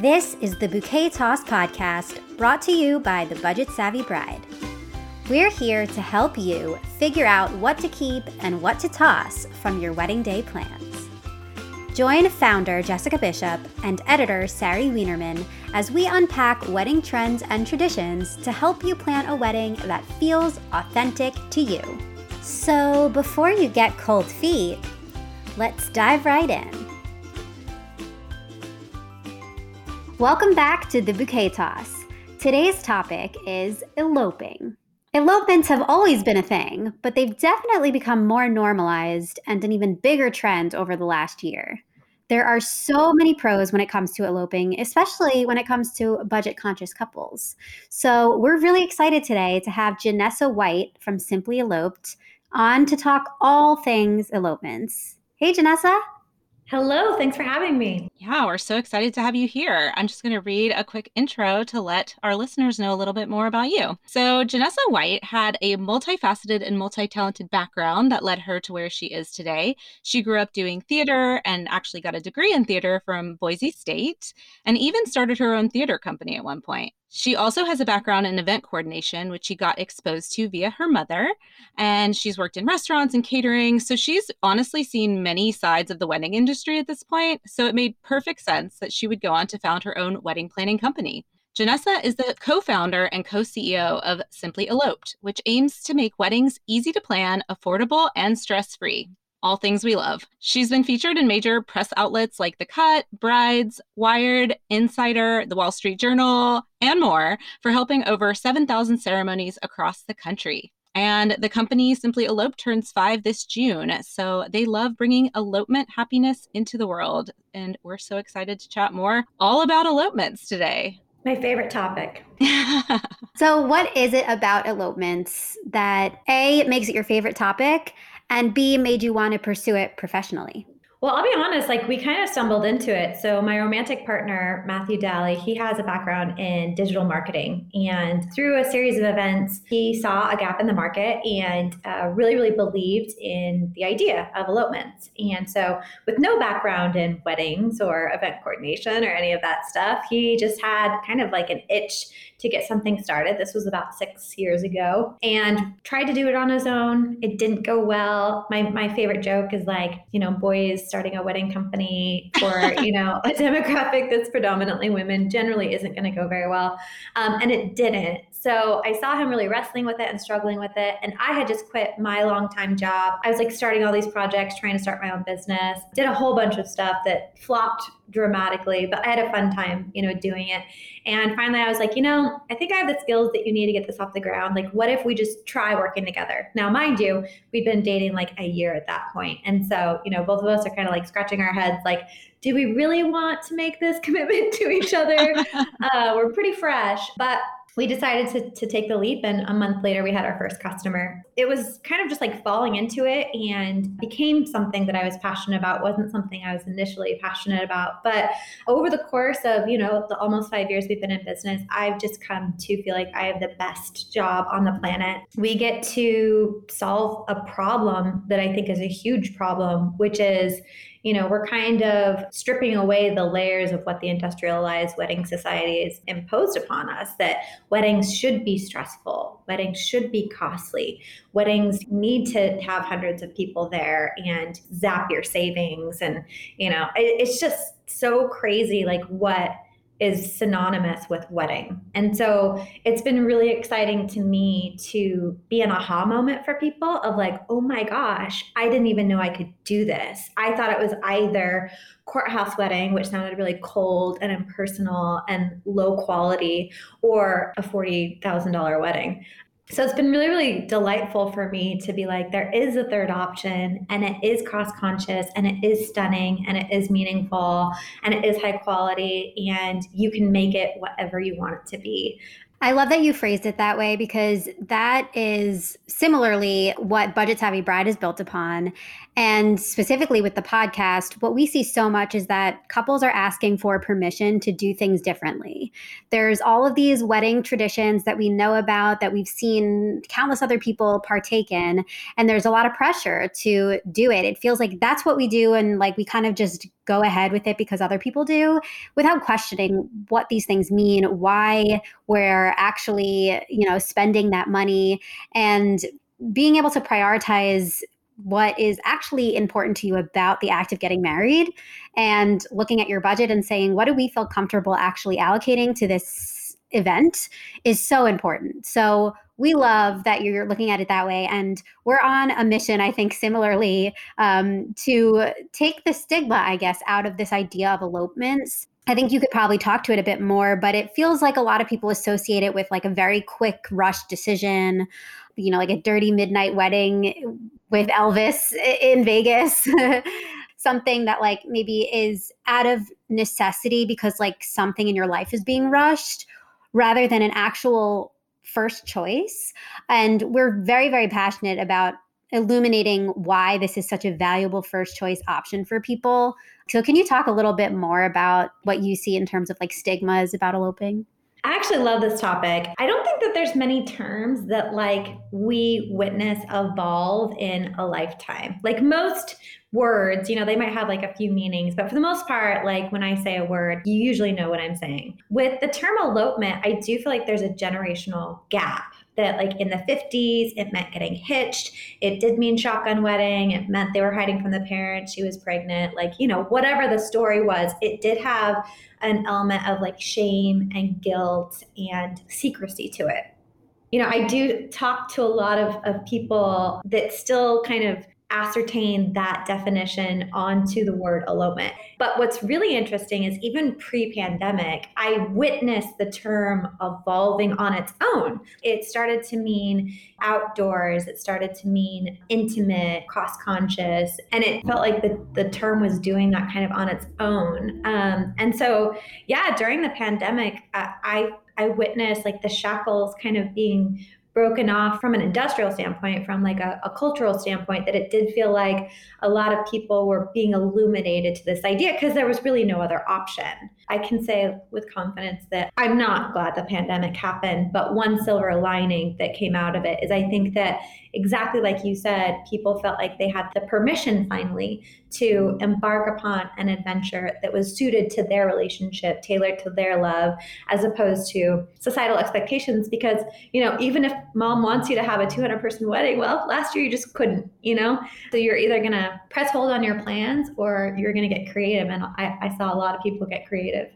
This is the Bouquet Toss podcast brought to you by the Budget Savvy Bride. We're here to help you figure out what to keep and what to toss from your wedding day plans. Join founder Jessica Bishop and editor Sari Wienerman as we unpack wedding trends and traditions to help you plan a wedding that feels authentic to you. So, before you get cold feet, let's dive right in. Welcome back to the Bouquet Toss. Today's topic is eloping. Elopements have always been a thing, but they've definitely become more normalized and an even bigger trend over the last year. There are so many pros when it comes to eloping, especially when it comes to budget conscious couples. So, we're really excited today to have Janessa White from Simply Eloped on to talk all things elopements. Hey, Janessa. Hello, thanks for having me. Yeah, we're so excited to have you here. I'm just going to read a quick intro to let our listeners know a little bit more about you. So, Janessa White had a multifaceted and multi talented background that led her to where she is today. She grew up doing theater and actually got a degree in theater from Boise State and even started her own theater company at one point. She also has a background in event coordination, which she got exposed to via her mother. And she's worked in restaurants and catering. So she's honestly seen many sides of the wedding industry at this point. So it made perfect sense that she would go on to found her own wedding planning company. Janessa is the co founder and co CEO of Simply Eloped, which aims to make weddings easy to plan, affordable, and stress free all things we love. She's been featured in major press outlets like The Cut, Brides, Wired, Insider, The Wall Street Journal, and more for helping over 7,000 ceremonies across the country. And the company Simply Elope turns five this June. So they love bringing elopement happiness into the world. And we're so excited to chat more all about elopements today. My favorite topic. so, what is it about elopements that A, makes it your favorite topic, and B, made you want to pursue it professionally? Well, I'll be honest, like we kind of stumbled into it. So, my romantic partner, Matthew Daly, he has a background in digital marketing. And through a series of events, he saw a gap in the market and uh, really, really believed in the idea of elopements. And so, with no background in weddings or event coordination or any of that stuff, he just had kind of like an itch to get something started. This was about six years ago and tried to do it on his own. It didn't go well. My, my favorite joke is like, you know, boys starting a wedding company for, you know, a demographic that's predominantly women generally isn't going to go very well. Um, and it didn't. So I saw him really wrestling with it and struggling with it. And I had just quit my long time job. I was like starting all these projects, trying to start my own business, did a whole bunch of stuff that flopped dramatically, but I had a fun time, you know, doing it. And finally, I was like, you know, I think I have the skills that you need to get this off the ground. Like, what if we just try working together? Now, mind you, we'd been dating like a year at that point. And so, you know, both of us are kind of like scratching our heads, like, do we really want to make this commitment to each other? uh, we're pretty fresh, but we decided to, to take the leap and a month later we had our first customer. It was kind of just like falling into it and became something that i was passionate about. Wasn't something i was initially passionate about but over the course of you know the almost five years we've been in business i've just come to feel like i have the best job on the planet. We get to solve a problem that i think is a huge problem which is you know, we're kind of stripping away the layers of what the industrialized wedding society has imposed upon us that weddings should be stressful, weddings should be costly, weddings need to have hundreds of people there and zap your savings. And, you know, it's just so crazy, like what is synonymous with wedding. And so it's been really exciting to me to be an aha moment for people of like, oh my gosh, I didn't even know I could do this. I thought it was either courthouse wedding, which sounded really cold and impersonal and low quality, or a $40,000 wedding. So it's been really, really delightful for me to be like, there is a third option and it is cost conscious and it is stunning and it is meaningful and it is high quality and you can make it whatever you want it to be. I love that you phrased it that way because that is similarly what Budget Savvy Bride is built upon. And specifically with the podcast, what we see so much is that couples are asking for permission to do things differently. There's all of these wedding traditions that we know about, that we've seen countless other people partake in, and there's a lot of pressure to do it. It feels like that's what we do, and like we kind of just go ahead with it because other people do without questioning what these things mean, why we're actually, you know, spending that money and being able to prioritize what is actually important to you about the act of getting married and looking at your budget and saying, what do we feel comfortable actually allocating to this event is so important. So we love that you're looking at it that way. And we're on a mission, I think, similarly, um, to take the stigma, I guess, out of this idea of elopements. I think you could probably talk to it a bit more, but it feels like a lot of people associate it with like a very quick rush decision, you know, like a dirty midnight wedding with Elvis in Vegas. something that like maybe is out of necessity because like something in your life is being rushed rather than an actual first choice. And we're very, very passionate about illuminating why this is such a valuable first choice option for people. So, can you talk a little bit more about what you see in terms of like stigmas about eloping? I actually love this topic. I don't think that there's many terms that like we witness evolve in a lifetime. Like most words, you know, they might have like a few meanings, but for the most part, like when I say a word, you usually know what I'm saying. With the term elopement, I do feel like there's a generational gap that like in the 50s it meant getting hitched. It did mean shotgun wedding it meant they were hiding from the parents. She was pregnant. Like you know whatever the story was it did have an element of like shame and guilt and secrecy to it. You know i do talk to a lot of, of people that still kind of ascertain that definition onto the word elopement. But what's really interesting is even pre pandemic, I witnessed the term evolving on its own. It started to mean outdoors, it started to mean intimate, cost conscious, and it felt like the, the term was doing that kind of on its own. Um, and so, yeah, during the pandemic, I, I I witnessed like the shackles kind of being broken off from an industrial standpoint, from like a, a, cultural standpoint, that it did feel like a lot of people were being illuminated to this idea because there was really no other option. I can say with confidence that I'm not glad the pandemic happened, but one silver lining that came out of it is I think that exactly like you said, people felt like they had the permission finally to embark upon an adventure that was suited to their relationship, tailored to their love, as opposed to societal expectations. Because, you know, even if mom wants you to have a 200 person wedding, well, last year you just couldn't, you know? So you're either going to press hold on your plans or you're going to get creative. And I, I saw a lot of people get creative.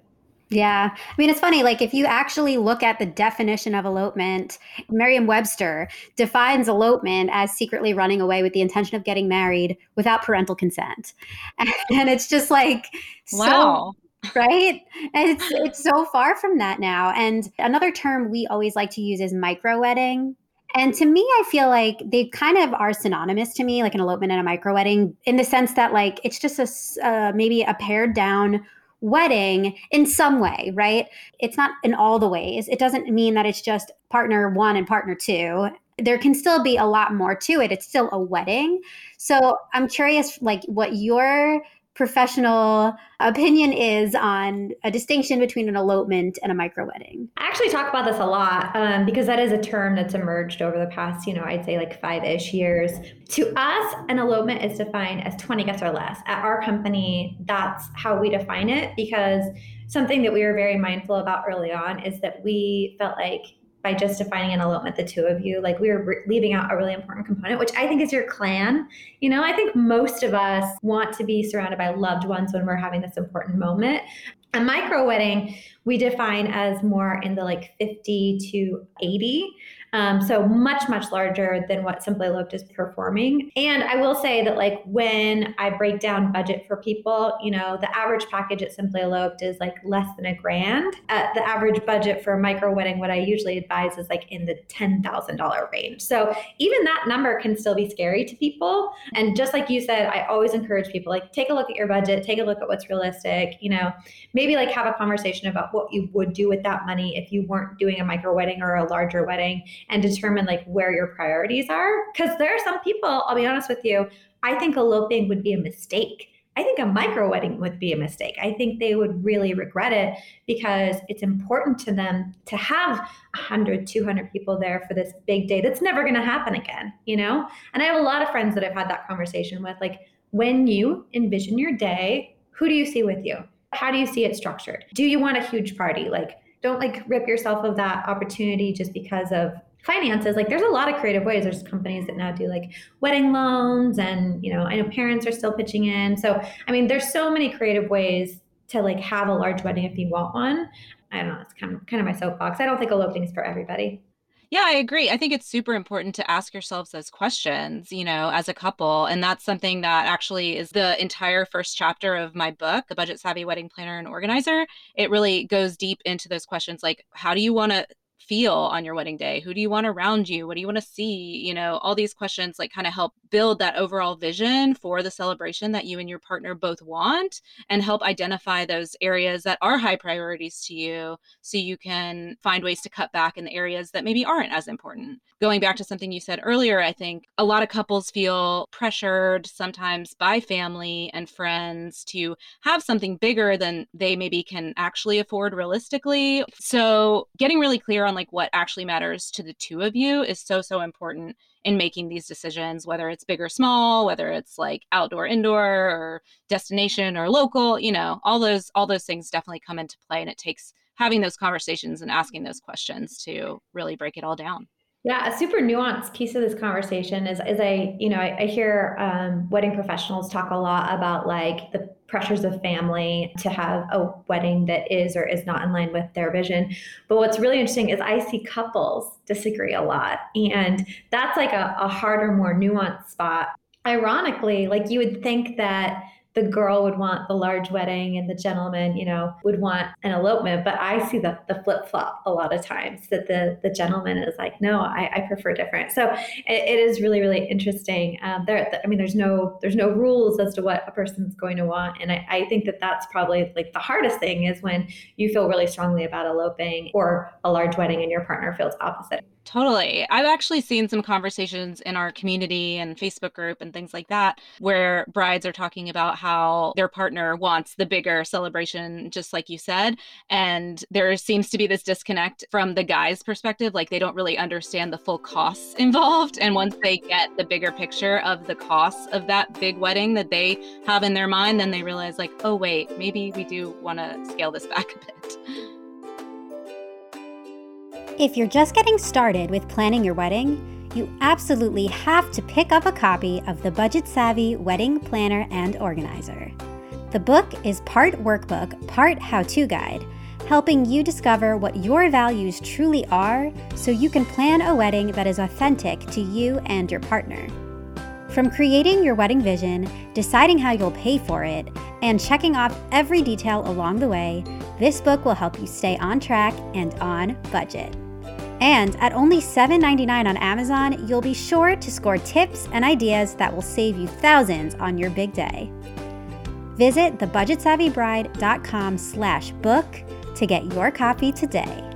Yeah. I mean, it's funny. Like, if you actually look at the definition of elopement, Merriam Webster defines elopement as secretly running away with the intention of getting married without parental consent. And it's just like, wow. Right? And it's, it's so far from that now. And another term we always like to use is micro wedding. And to me, I feel like they kind of are synonymous to me, like an elopement and a micro wedding, in the sense that, like, it's just a uh, maybe a pared down wedding in some way, right? It's not in all the ways. It doesn't mean that it's just partner one and partner two. There can still be a lot more to it. It's still a wedding. So I'm curious, like, what your professional opinion is on a distinction between an elopement and a micro wedding. I actually talk about this a lot um, because that is a term that's emerged over the past, you know, I'd say like five ish years. To us, an elopement is defined as 20 guests or less. At our company, that's how we define it because something that we were very mindful about early on is that we felt like by just defining an elopement, the two of you, like we were re- leaving out a really important component, which I think is your clan. You know, I think most of us want to be surrounded by loved ones when we're having this important moment. A micro wedding, we define as more in the like 50 to 80. Um, so much, much larger than what Simply Eloped is performing. And I will say that like when I break down budget for people, you know, the average package at Simply Eloped is like less than a grand. At the average budget for a micro wedding, what I usually advise is like in the $10,000 range. So even that number can still be scary to people. And just like you said, I always encourage people like take a look at your budget, take a look at what's realistic, you know, maybe like have a conversation about what you would do with that money if you weren't doing a micro wedding or a larger wedding and determine like where your priorities are. Because there are some people, I'll be honest with you, I think eloping would be a mistake. I think a micro wedding would be a mistake. I think they would really regret it because it's important to them to have 100, 200 people there for this big day that's never going to happen again, you know? And I have a lot of friends that I've had that conversation with. Like, when you envision your day, who do you see with you? How do you see it structured? Do you want a huge party? Like, don't like rip yourself of that opportunity just because of finances like there's a lot of creative ways there's companies that now do like wedding loans and you know i know parents are still pitching in so i mean there's so many creative ways to like have a large wedding if you want one i don't know it's kind of kind of my soapbox i don't think eloping is for everybody yeah, I agree. I think it's super important to ask yourselves those questions, you know, as a couple. And that's something that actually is the entire first chapter of my book, The Budget Savvy Wedding Planner and Organizer. It really goes deep into those questions like, how do you want to feel on your wedding day? Who do you want around you? What do you want to see? You know, all these questions like kind of help build that overall vision for the celebration that you and your partner both want and help identify those areas that are high priorities to you so you can find ways to cut back in the areas that maybe aren't as important. Going back to something you said earlier, I think a lot of couples feel pressured sometimes by family and friends to have something bigger than they maybe can actually afford realistically. So, getting really clear on like what actually matters to the two of you is so so important in making these decisions, whether it's big or small, whether it's like outdoor, indoor, or destination or local, you know, all those all those things definitely come into play. And it takes having those conversations and asking those questions to really break it all down. Yeah, a super nuanced piece of this conversation is, is I, you know, I, I hear um, wedding professionals talk a lot about like the pressures of family to have a wedding that is or is not in line with their vision. But what's really interesting is I see couples disagree a lot, and that's like a, a harder, more nuanced spot. Ironically, like you would think that the girl would want the large wedding and the gentleman, you know, would want an elopement. But I see the, the flip flop a lot of times that the, the gentleman is like, no, I, I prefer different. So it, it is really, really interesting. Um, there, I mean, there's no, there's no rules as to what a person's going to want. And I, I think that that's probably like the hardest thing is when you feel really strongly about eloping or a large wedding and your partner feels opposite. Totally. I've actually seen some conversations in our community and Facebook group and things like that where brides are talking about how their partner wants the bigger celebration, just like you said. And there seems to be this disconnect from the guy's perspective. Like they don't really understand the full costs involved. And once they get the bigger picture of the costs of that big wedding that they have in their mind, then they realize, like, oh, wait, maybe we do want to scale this back a bit. If you're just getting started with planning your wedding, you absolutely have to pick up a copy of the Budget Savvy Wedding Planner and Organizer. The book is part workbook, part how to guide, helping you discover what your values truly are so you can plan a wedding that is authentic to you and your partner. From creating your wedding vision, deciding how you'll pay for it, and checking off every detail along the way, this book will help you stay on track and on budget. And at only $7.99 on Amazon, you'll be sure to score tips and ideas that will save you thousands on your big day. Visit thebudgetsavvybride.com slash book to get your copy today.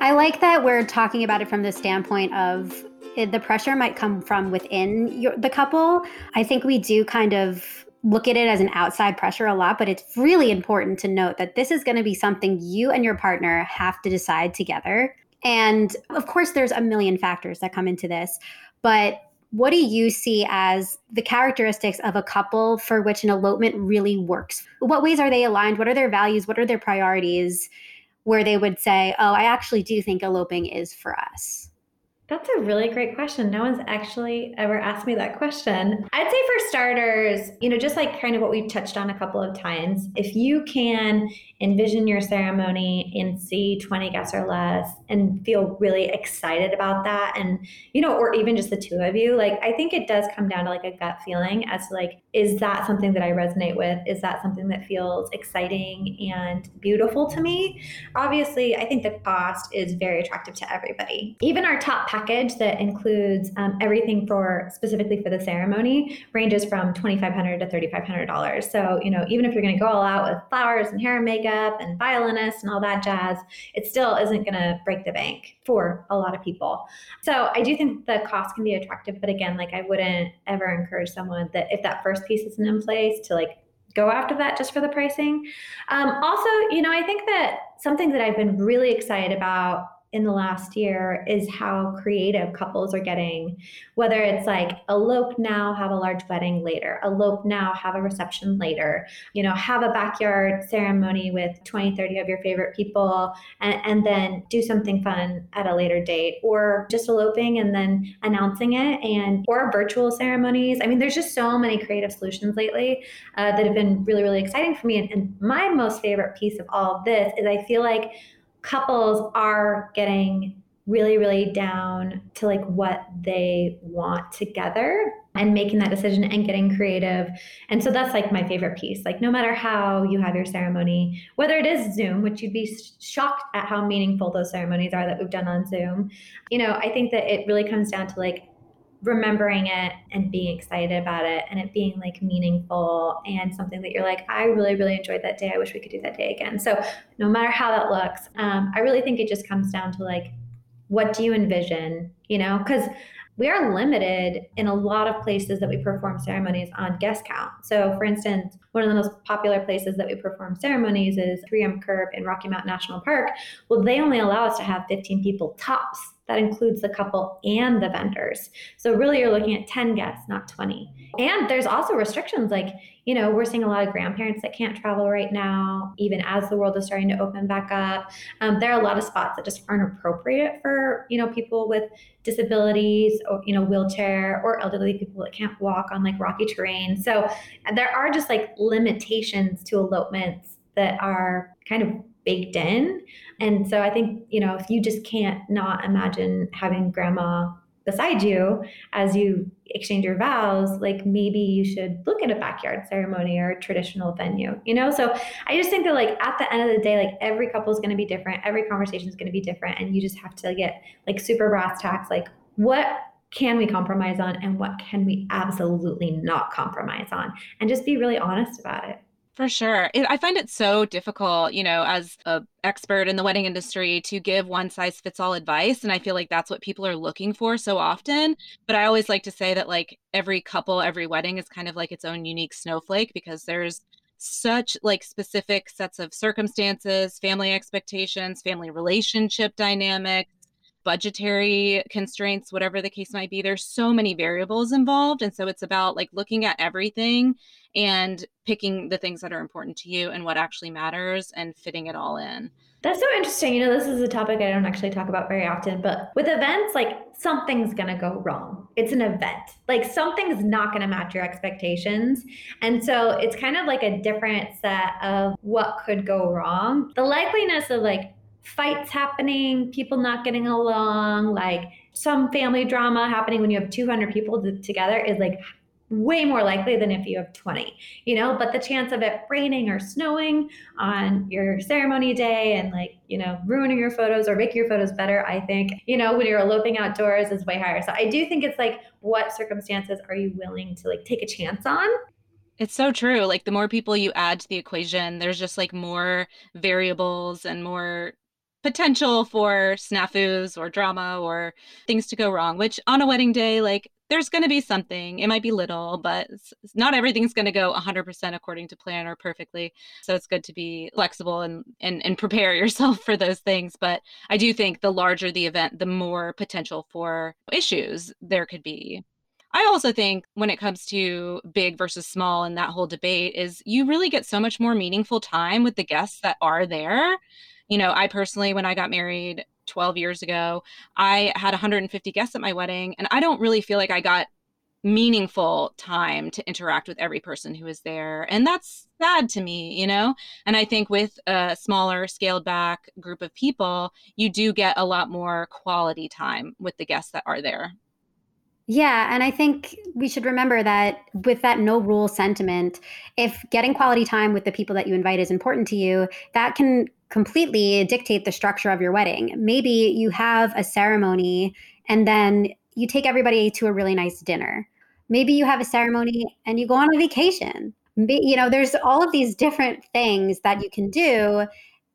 I like that we're talking about it from the standpoint of the pressure might come from within your, the couple. I think we do kind of look at it as an outside pressure a lot, but it's really important to note that this is going to be something you and your partner have to decide together. And of course, there's a million factors that come into this, but what do you see as the characteristics of a couple for which an elopement really works? What ways are they aligned? What are their values? What are their priorities where they would say, oh, I actually do think eloping is for us? That's a really great question. No one's actually ever asked me that question. I'd say for starters, you know, just like kind of what we've touched on a couple of times, if you can envision your ceremony and see 20 guests or less and feel really excited about that and you know or even just the two of you like i think it does come down to like a gut feeling as to like is that something that i resonate with? Is that something that feels exciting and beautiful to me? Obviously i think the cost is very attractive to everybody. Even our top package that includes um, everything for specifically for the ceremony ranges from 2500 to $3500 so you know even if you're going to go all out with flowers and hair and makeup makeup and violinist and all that jazz, it still isn't going to break the bank for a lot of people. So I do think the cost can be attractive, but again, like I wouldn't ever encourage someone that if that first piece isn't in place to like go after that just for the pricing. Um, also, you know, I think that something that I've been really excited about in the last year is how creative couples are getting. Whether it's like elope now, have a large wedding later, elope now, have a reception later, you know, have a backyard ceremony with 20, 30 of your favorite people, and, and then do something fun at a later date, or just eloping and then announcing it, and or virtual ceremonies. I mean, there's just so many creative solutions lately uh, that have been really, really exciting for me. And, and my most favorite piece of all of this is I feel like couples are getting really really down to like what they want together and making that decision and getting creative. And so that's like my favorite piece. Like no matter how you have your ceremony whether it is zoom which you'd be shocked at how meaningful those ceremonies are that we've done on zoom you know i think that it really comes down to like remembering it and being excited about it and it being like meaningful and something that you're like i really really enjoyed that day i wish we could do that day again so no matter how that looks um, i really think it just comes down to like what do you envision you know because we are limited in a lot of places that we perform ceremonies on guest count. So, for instance, one of the most popular places that we perform ceremonies is 3M Curve in Rocky Mountain National Park. Well, they only allow us to have 15 people tops that includes the couple and the vendors. So really you're looking at 10 guests, not 20. And there's also restrictions like, you know, we're seeing a lot of grandparents that can't travel right now, even as the world is starting to open back up. Um, there are a lot of spots that just aren't appropriate for, you know, people with disabilities or, you know, wheelchair or elderly people that can't walk on like rocky terrain. So there are just like limitations to elopements that are kind of baked in. And so I think, you know, if you just can't not imagine having grandma beside you as you exchange your vows, like maybe you should look at a backyard ceremony or a traditional venue, you know? So I just think that like at the end of the day, like every couple is going to be different. Every conversation is going to be different. And you just have to get like super brass tacks, like what can we compromise on and what can we absolutely not compromise on and just be really honest about it. For sure. It, I find it so difficult, you know, as a expert in the wedding industry to give one size fits all advice and I feel like that's what people are looking for so often, but I always like to say that like every couple, every wedding is kind of like its own unique snowflake because there's such like specific sets of circumstances, family expectations, family relationship dynamics, budgetary constraints, whatever the case might be. There's so many variables involved. And so it's about like looking at everything and picking the things that are important to you and what actually matters and fitting it all in. That's so interesting. You know, this is a topic I don't actually talk about very often, but with events, like something's going to go wrong. It's an event. Like something's not going to match your expectations. And so it's kind of like a different set of what could go wrong. The likeliness of like fights happening, people not getting along, like some family drama happening when you have 200 people together is like way more likely than if you have 20 you know? But the chance of it raining or snowing on your ceremony day and like you know ruining your photos or making your photos better i think you know when you're eloping outdoors is way higher. So i do think it's like what circumstances are you willing to like take a chance on? It's so true. Like the more people you add to the equation, there's just like more variables and more potential for snafus or drama or things to go wrong, which on a wedding day, like there's going to be something. It might be little, but not everything's going to go 100% according to plan or perfectly. So it's good to be flexible and, and, and prepare yourself for those things. But I do think the larger the event, the more potential for issues there could be. I also think when it comes to big versus small and that whole debate is you really get so much more meaningful time with the guests that are there you know, I personally, when I got married 12 years ago, I had 150 guests at my wedding, and I don't really feel like I got meaningful time to interact with every person who was there. And that's sad to me, you know? And I think with a smaller, scaled back group of people, you do get a lot more quality time with the guests that are there. Yeah, and I think we should remember that with that no rule sentiment, if getting quality time with the people that you invite is important to you, that can completely dictate the structure of your wedding. Maybe you have a ceremony and then you take everybody to a really nice dinner. Maybe you have a ceremony and you go on a vacation. You know, there's all of these different things that you can do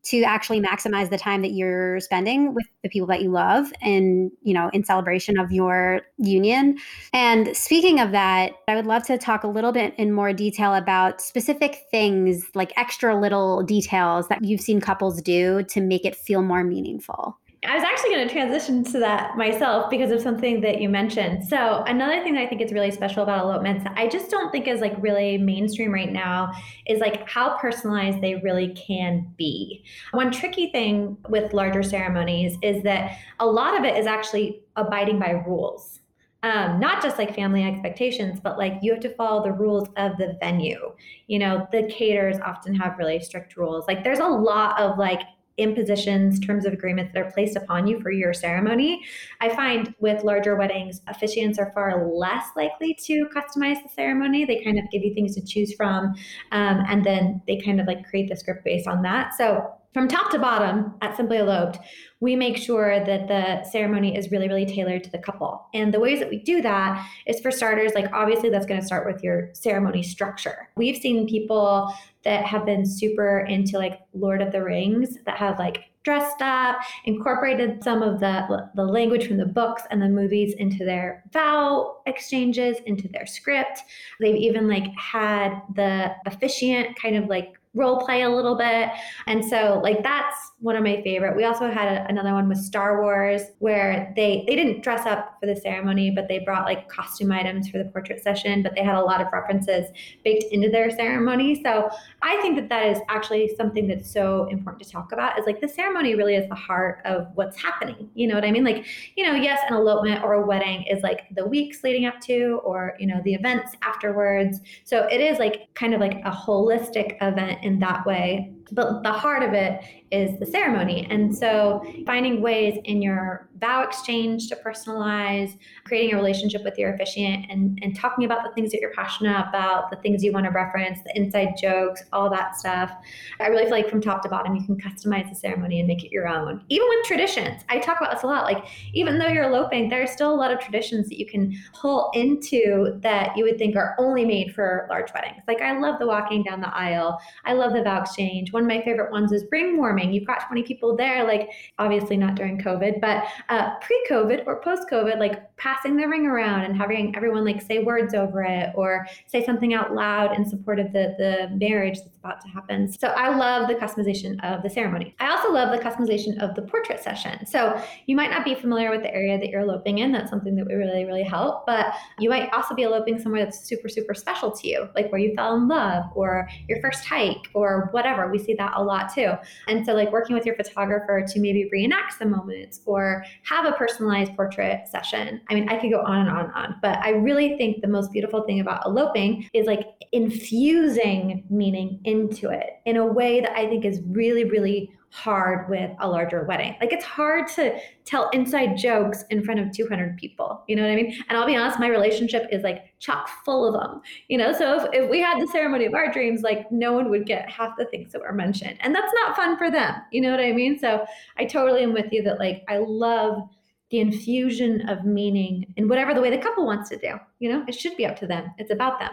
to actually maximize the time that you're spending with the people that you love and you know in celebration of your union. And speaking of that i would love to talk a little bit in more detail about specific things like extra little details that you've seen couples do to make it feel more meaningful I was actually going to transition to that myself because of something that you mentioned. So, another thing that I think is really special about elopements I just don't think is like really mainstream right now is like how personalized they really can be. One tricky thing with larger ceremonies is that a lot of it is actually abiding by rules. Um, not just like family expectations, but like you have to follow the rules of the venue. You know, the caterers often have really strict rules. Like there's a lot of like impositions, terms of agreements that are placed upon you for your ceremony. I find with larger weddings, officiants are far less likely to customize the ceremony. They kind of give you things to choose from, um, and then they kind of like create the script based on that. So from top to bottom at Simply Eloped, we make sure that the ceremony is really, really tailored to the couple. And the ways that we do that is for starters, like obviously that's going to start with your ceremony structure. We've seen people that have been super into like Lord of the Rings that have like dressed up, incorporated some of the the language from the books and the movies into their vow exchanges, into their script. They've even like had the officiant kind of like role play a little bit. And so like that's one of my favorite. We also had a, another one with Star Wars where they they didn't dress up for the ceremony, but they brought like costume items for the portrait session, but they had a lot of references baked into their ceremony. So I think that that is actually something that's so important to talk about is like the ceremony really is the heart of what's happening. You know what I mean? Like, you know, yes, an elopement or a wedding is like the weeks leading up to or, you know, the events afterwards. So it is like kind of like a holistic event in that way. But the heart of it is the ceremony. And so finding ways in your vow exchange to personalize, creating a relationship with your officiant and, and talking about the things that you're passionate about, the things you want to reference, the inside jokes, all that stuff. I really feel like from top to bottom, you can customize the ceremony and make it your own. Even with traditions, I talk about this a lot. Like, even though you're eloping, there are still a lot of traditions that you can pull into that you would think are only made for large weddings. Like, I love the walking down the aisle, I love the vow exchange. One of my favorite ones is ring warming. You've got 20 people there, like obviously not during COVID, but uh, pre COVID or post COVID, like passing the ring around and having everyone like say words over it or say something out loud in support of the, the marriage that's about to happen. So I love the customization of the ceremony. I also love the customization of the portrait session. So you might not be familiar with the area that you're eloping in. That's something that we really, really help. But you might also be eloping somewhere that's super, super special to you, like where you fell in love or your first hike or whatever. We see that a lot too. And so like working with your photographer to maybe reenact some moments or have a personalized portrait session. Mean, I could go on and on and on, but I really think the most beautiful thing about eloping is like infusing meaning into it in a way that I think is really, really hard with a larger wedding. Like it's hard to tell inside jokes in front of 200 people. You know what I mean? And I'll be honest, my relationship is like chock full of them. You know, so if, if we had the ceremony of our dreams, like no one would get half the things that were mentioned. And that's not fun for them. You know what I mean? So I totally am with you that like I love the infusion of meaning in whatever the way the couple wants to do. You know, it should be up to them. It's about them.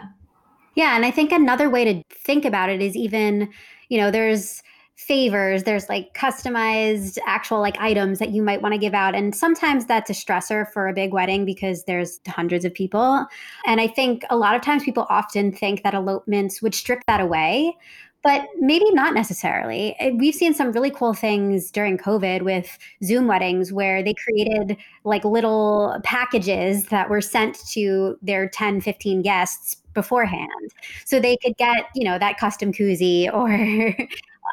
Yeah. And I think another way to think about it is even, you know, there's, favors there's like customized actual like items that you might want to give out and sometimes that's a stressor for a big wedding because there's hundreds of people and i think a lot of times people often think that elopements would strip that away but maybe not necessarily. Eh, we've seen some really cool things during COVID with Zoom weddings where they created like little packages that were sent to their 10, 15 guests beforehand. So they could get, you know, that custom koozie or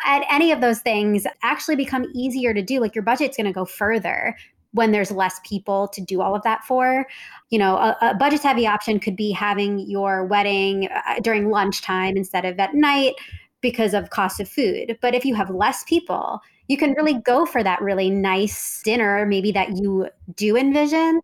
at any of those things actually become easier to do. Like your budget's going to go further when there's less people to do all of that for. You know, a, a budget heavy option could be having your wedding uh, during lunchtime instead of at night because of cost of food. But if you have less people, you can really go for that really nice dinner, maybe that you do envision,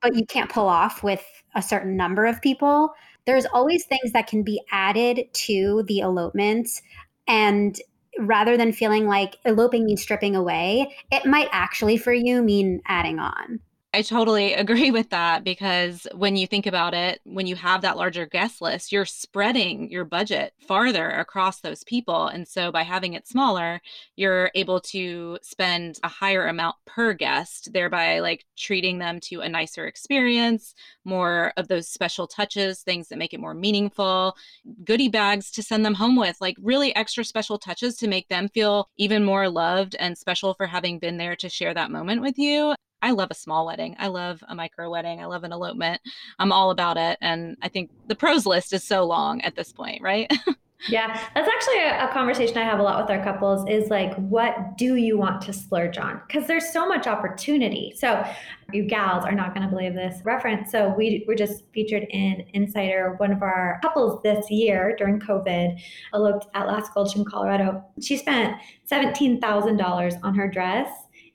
but you can't pull off with a certain number of people. There's always things that can be added to the elopements and rather than feeling like eloping means stripping away, it might actually for you mean adding on. I totally agree with that because when you think about it, when you have that larger guest list, you're spreading your budget farther across those people. And so by having it smaller, you're able to spend a higher amount per guest, thereby like treating them to a nicer experience, more of those special touches, things that make it more meaningful, goodie bags to send them home with, like really extra special touches to make them feel even more loved and special for having been there to share that moment with you. I love a small wedding. I love a micro wedding. I love an elopement. I'm all about it. And I think the pros list is so long at this point, right? yeah, that's actually a, a, conversation I have a lot with our couples is like, what do you want to splurge on? Because there's so much opportunity. So you gals are not going to believe this reference. So we were just featured in Insider. One of our couples this year during COVID eloped at Lost Gulch in Colorado. She spent $17,000 on her dress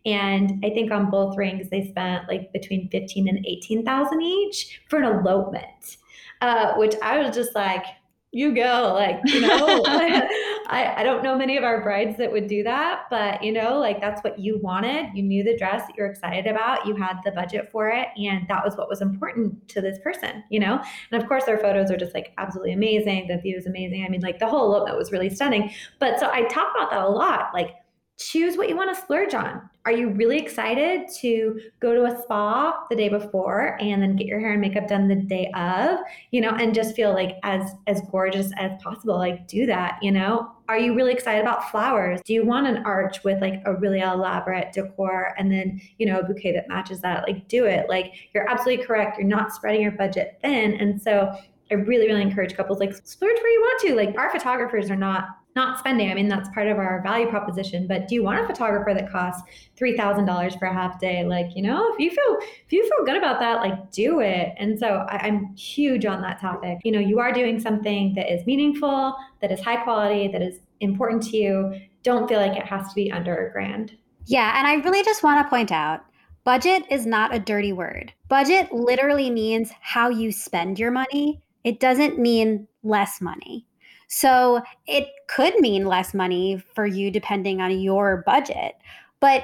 and I think on both rings, they spent like between 15 and 18,000 each for an elopement, uh, which I was just like, you go like you know? I, I don't know many of our brides that would do that but you know like that's what you wanted. You knew the dress that you're excited about. You had the budget for it and that was what was important to this person you know? And of course their photos are just like absolutely amazing. The view is amazing. I mean like the whole elopement was really stunning. But so i talk about that a lot like choose what you want to splurge on. Are you really excited to go to a spa the day before and then get your hair and makeup done the day of, you know, and just feel like as as gorgeous as possible, like do that, you know? Are you really excited about flowers? Do you want an arch with like a really elaborate decor and then, you know, a bouquet that matches that? Like do it. Like you're absolutely correct. You're not spreading your budget thin. And so I really, really encourage couples like splurge where you want to. Like our photographers are not not spending. I mean, that's part of our value proposition. But do you want a photographer that costs three thousand dollars for a half day? Like, you know, if you feel if you feel good about that, like do it. And so I, I'm huge on that topic. You know, you are doing something that is meaningful, that is high quality, that is important to you. Don't feel like it has to be under a grand. Yeah, and I really just want to point out budget is not a dirty word. Budget literally means how you spend your money. It doesn't mean less money. So it could mean less money for you depending on your budget. But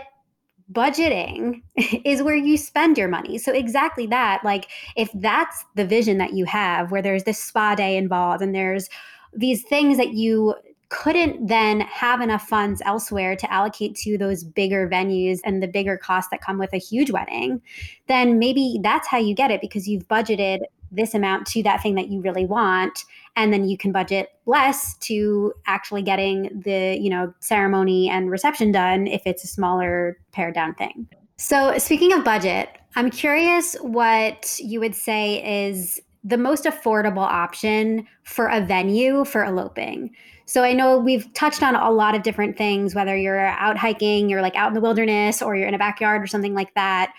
budgeting is where you spend your money. So exactly that, like if that's the vision that you have where there's this spa day involved and there's these things that you couldn't then have enough funds elsewhere to allocate to those bigger venues and the bigger costs that come with a huge wedding, then maybe that's how you get it because you've budgeted this amount to that thing that you really want and then you can budget less to actually getting the you know ceremony and reception done if it's a smaller pared down thing. So speaking of budget i'm curious what you would say is the most affordable option for a venue for eloping. So I know we've touched on a lot of different things, whether you're out hiking, you're like out in the wilderness, or you're in a backyard or something like that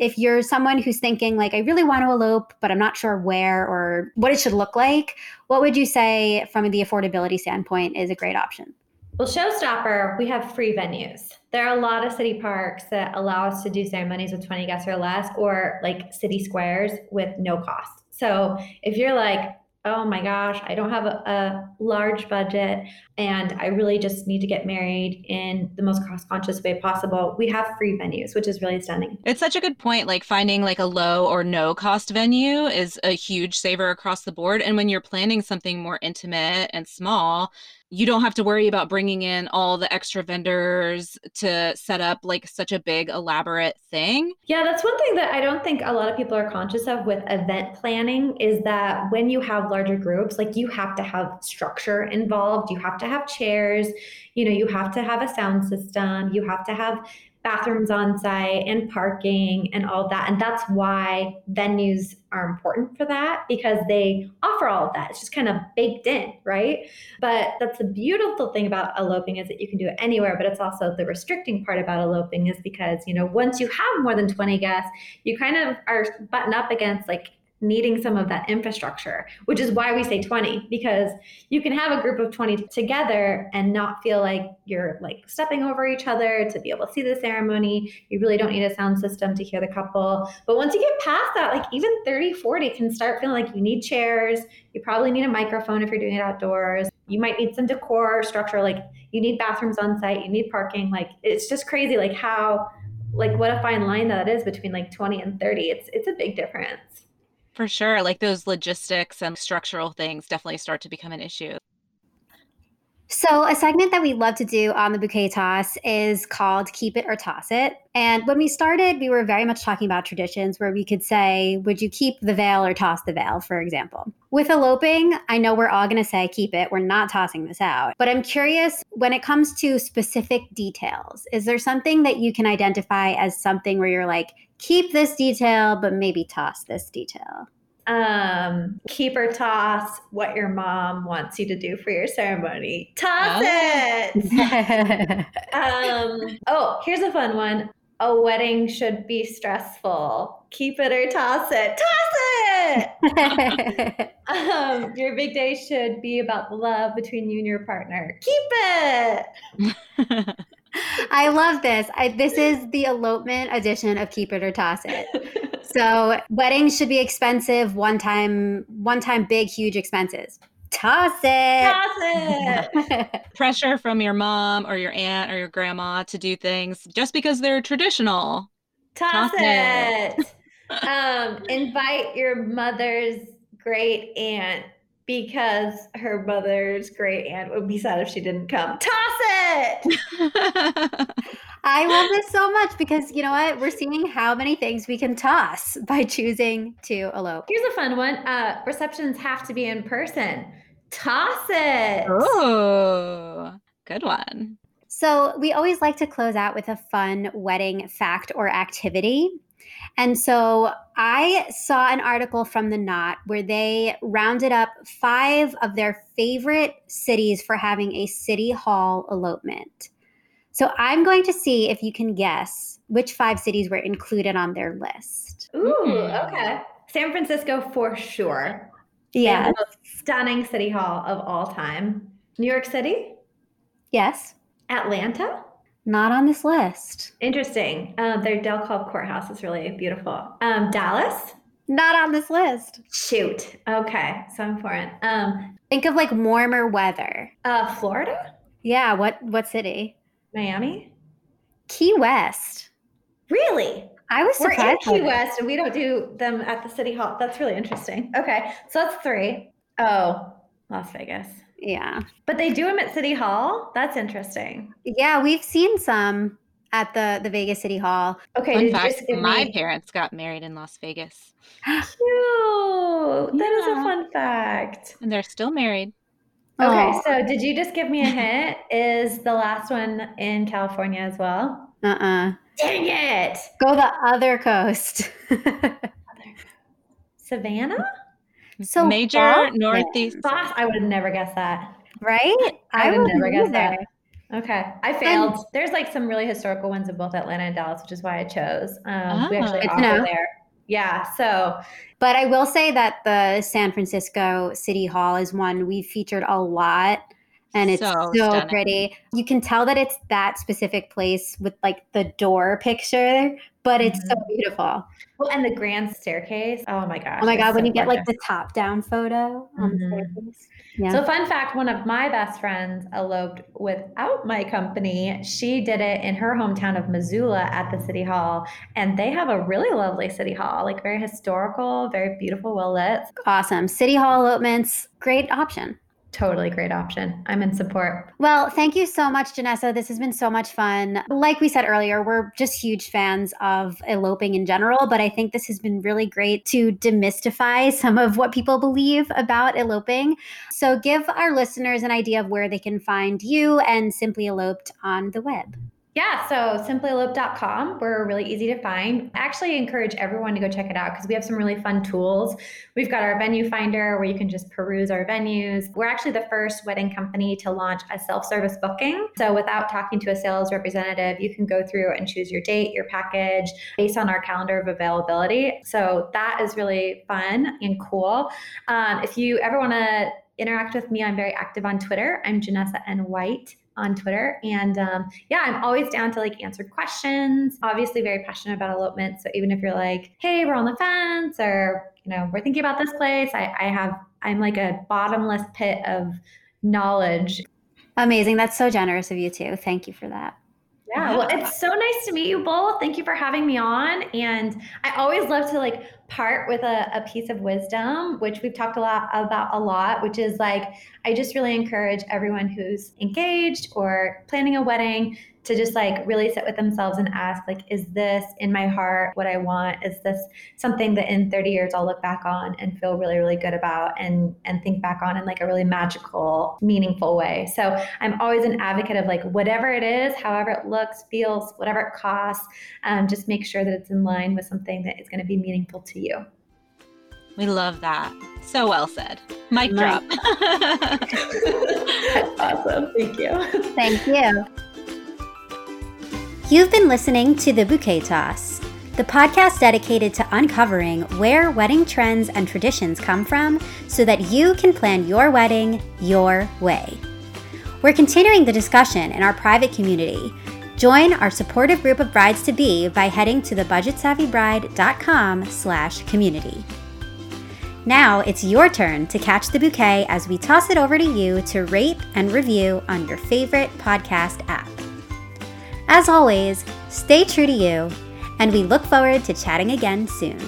if you're someone who's thinking like i really want to elope but i'm not sure where or what it should look like what would you say from the affordability standpoint is a great option? Well showstopper we have free venues. There are a lot of city parks that allow us to do ceremonies with 20 guests or less or like city squares with no cost. So if you're like oh my gosh, I don't have a, a, large budget and I really just need to get married in the most cost conscious way possible. We have free venues, which is really stunning. It's such a good point. Like finding like a low or no cost venue is a huge saver across the board. And when you're planning something more intimate and small, you don't have to worry about bringing in all the extra vendors to set up like such a big elaborate thing. Yeah, that's one thing that I don't think a lot of people are conscious of with event planning is that when you have larger groups, like you have to have structure involved, you have to have chairs, you know, you have to have a sound system, you have to have bathrooms on site and parking and all that. And that's why venues are important for that because they offer all of that. It's just kind of baked in, right? But that's the beautiful thing about eloping is that you can do it anywhere, but it's also the restricting part about eloping is because, you know, once you have more than 20 guests, you kind of are button up against like needing some of that infrastructure, which is why we say 20, because you can have a group of 20 together and not feel like you're like stepping over each other to be able to see the ceremony. You really don't need a sound system to hear the couple. But once you get past that, like even 30, 40 can start feeling like you need chairs. You probably need a microphone if you're doing it outdoors. You might need some decor structure, like you need bathrooms on site, you need parking. Like it's just crazy, like how like what a fine line that is between like 20 and 30. It's it's a big difference. For sure. Like those logistics and structural things definitely start to become an issue. So, a segment that we love to do on the bouquet toss is called Keep It or Toss It. And when we started, we were very much talking about traditions where we could say, Would you keep the veil or toss the veil, for example? With eloping, I know we're all going to say, Keep it. We're not tossing this out. But I'm curious when it comes to specific details, is there something that you can identify as something where you're like, Keep this detail, but maybe toss this detail? Um, keep or toss what your mom wants you to do for your ceremony. Toss oh. it. um, oh, here's a fun one. A wedding should be stressful. Keep it or toss it. Toss it. um, your big day should be about the love between you and your partner. Keep it. I love this. I, this is the elopement edition of Keep It or Toss It. So weddings should be expensive, one time, one time, big, huge expenses. Toss it. Toss it. Pressure from your mom or your aunt or your grandma to do things just because they're traditional. Toss, Toss it. it. um, invite your mother's great aunt because her mother's great aunt would be sad if she didn't come. Toss it! I love this so much because you know what? We're seeing how many things we can toss by choosing to elope. Here's a fun one uh, receptions have to be in person. Toss it! Oh, good one. So, we always like to close out with a fun wedding fact or activity. And so I saw an article from The Knot where they rounded up five of their favorite cities for having a city hall elopement. So I'm going to see if you can guess which five cities were included on their list. Ooh, okay. San Francisco for sure. Yeah. Stunning city hall of all time. New York City? Yes. Atlanta? Not on this list. Interesting. Um, their DeKalb courthouse is really beautiful. Um, Dallas? Not on this list. Shoot. Okay. So important. Um, Think of like warmer weather. Uh, Florida? Yeah. What what city? Miami? Key West. Really? I was surprised. We're in Key West and we don't do them at the city hall. That's really interesting. Okay. So that's three. Oh, Las Vegas. Yeah. But they do them at City Hall. That's interesting. Yeah, we've seen some at the the Vegas City Hall. Okay, Fun fact, my me... parents got married in Las Vegas. Cute. That yeah. is a fun fact. And they're still married. Okay, Aww. so did you just give me a hint? is the last one in California as well? Uh-uh. Dang it. Go the other coast. Savannah? So major Boston. northeast. Boston. I would have never guessed that. Right? I, I would never guess that. Okay, I failed. And, There's like some really historical ones in both Atlanta and Dallas, which is why I chose. Um, oh, we actually offer no. there. Yeah. So, but I will say that the San Francisco City Hall is one we featured a lot and it's so, so pretty. You can tell that it's that specific place with like the door picture, but it's mm-hmm. so beautiful. Well, and the grand staircase. Oh my gosh. Oh my god, when so you get like the top down photo on mm-hmm. the staircase. Yeah. So fun fact, one of my best friends eloped without my company. She did it in her hometown of Missoula at the city hall, and they have a really lovely city hall, like very historical, very beautiful, well lit. Awesome. City hall elopements, great option totally great option. I'm in support. Well, thank you so much, Janessa. This has been so much fun. Like we said earlier, we're just huge fans of eloping in general, but I think this has been really great to demystify some of what people believe about eloping. So give our listeners an idea of where they can find you and Simply Eloped on the web. Yeah, so simplyeloped.com. We're really easy to find. I actually encourage everyone to go check it out because we have some really fun tools. We've got our venue finder where you can just peruse our venues. We're actually the first wedding company to launch a self service booking. So without talking to a sales representative, you can go through and choose your date, your package based on our calendar of availability. So that is really fun and cool. Um, if you ever want to interact with me, I'm very active on Twitter. I'm Janessa N. White on Twitter. And um, yeah, I'm always down to like answer questions. Obviously, very passionate about elopement. So even if you're like, hey, we're on the fence, or you know, we're thinking about this place, I, I have I'm like a bottomless pit of knowledge. Amazing. That's so generous of you too. Thank you for that. Yeah, well, it's so nice to meet you both. Thank you for having me on. And I always love to like part with a, a piece of wisdom, which we've talked a lot about a lot, which is like, I just really encourage everyone who's engaged or planning a wedding to just like really sit with themselves and ask like is this in my heart what i want? Is this something that in 30 years i'll look back on and feel really really good about and and think back on in like a really magical meaningful way? So i'm always an advocate of like whatever it is however it looks feels whatever it costs um, just make sure that it's in line with something that is going to be meaningful to you. We love that. So well said. Mic drop. Awesome. Thank you. Thank you You've been listening to The Bouquet Toss, the podcast dedicated to uncovering where wedding trends and traditions come from so that you can plan your wedding your way. We're continuing the discussion in our private community. Join our supportive group of brides to be by heading to thebudgetsavvybride.com slash community. Now it's your turn to catch the bouquet as we toss it over to you to rate and review on your favorite podcast app. As always, stay true to you, and we look forward to chatting again soon.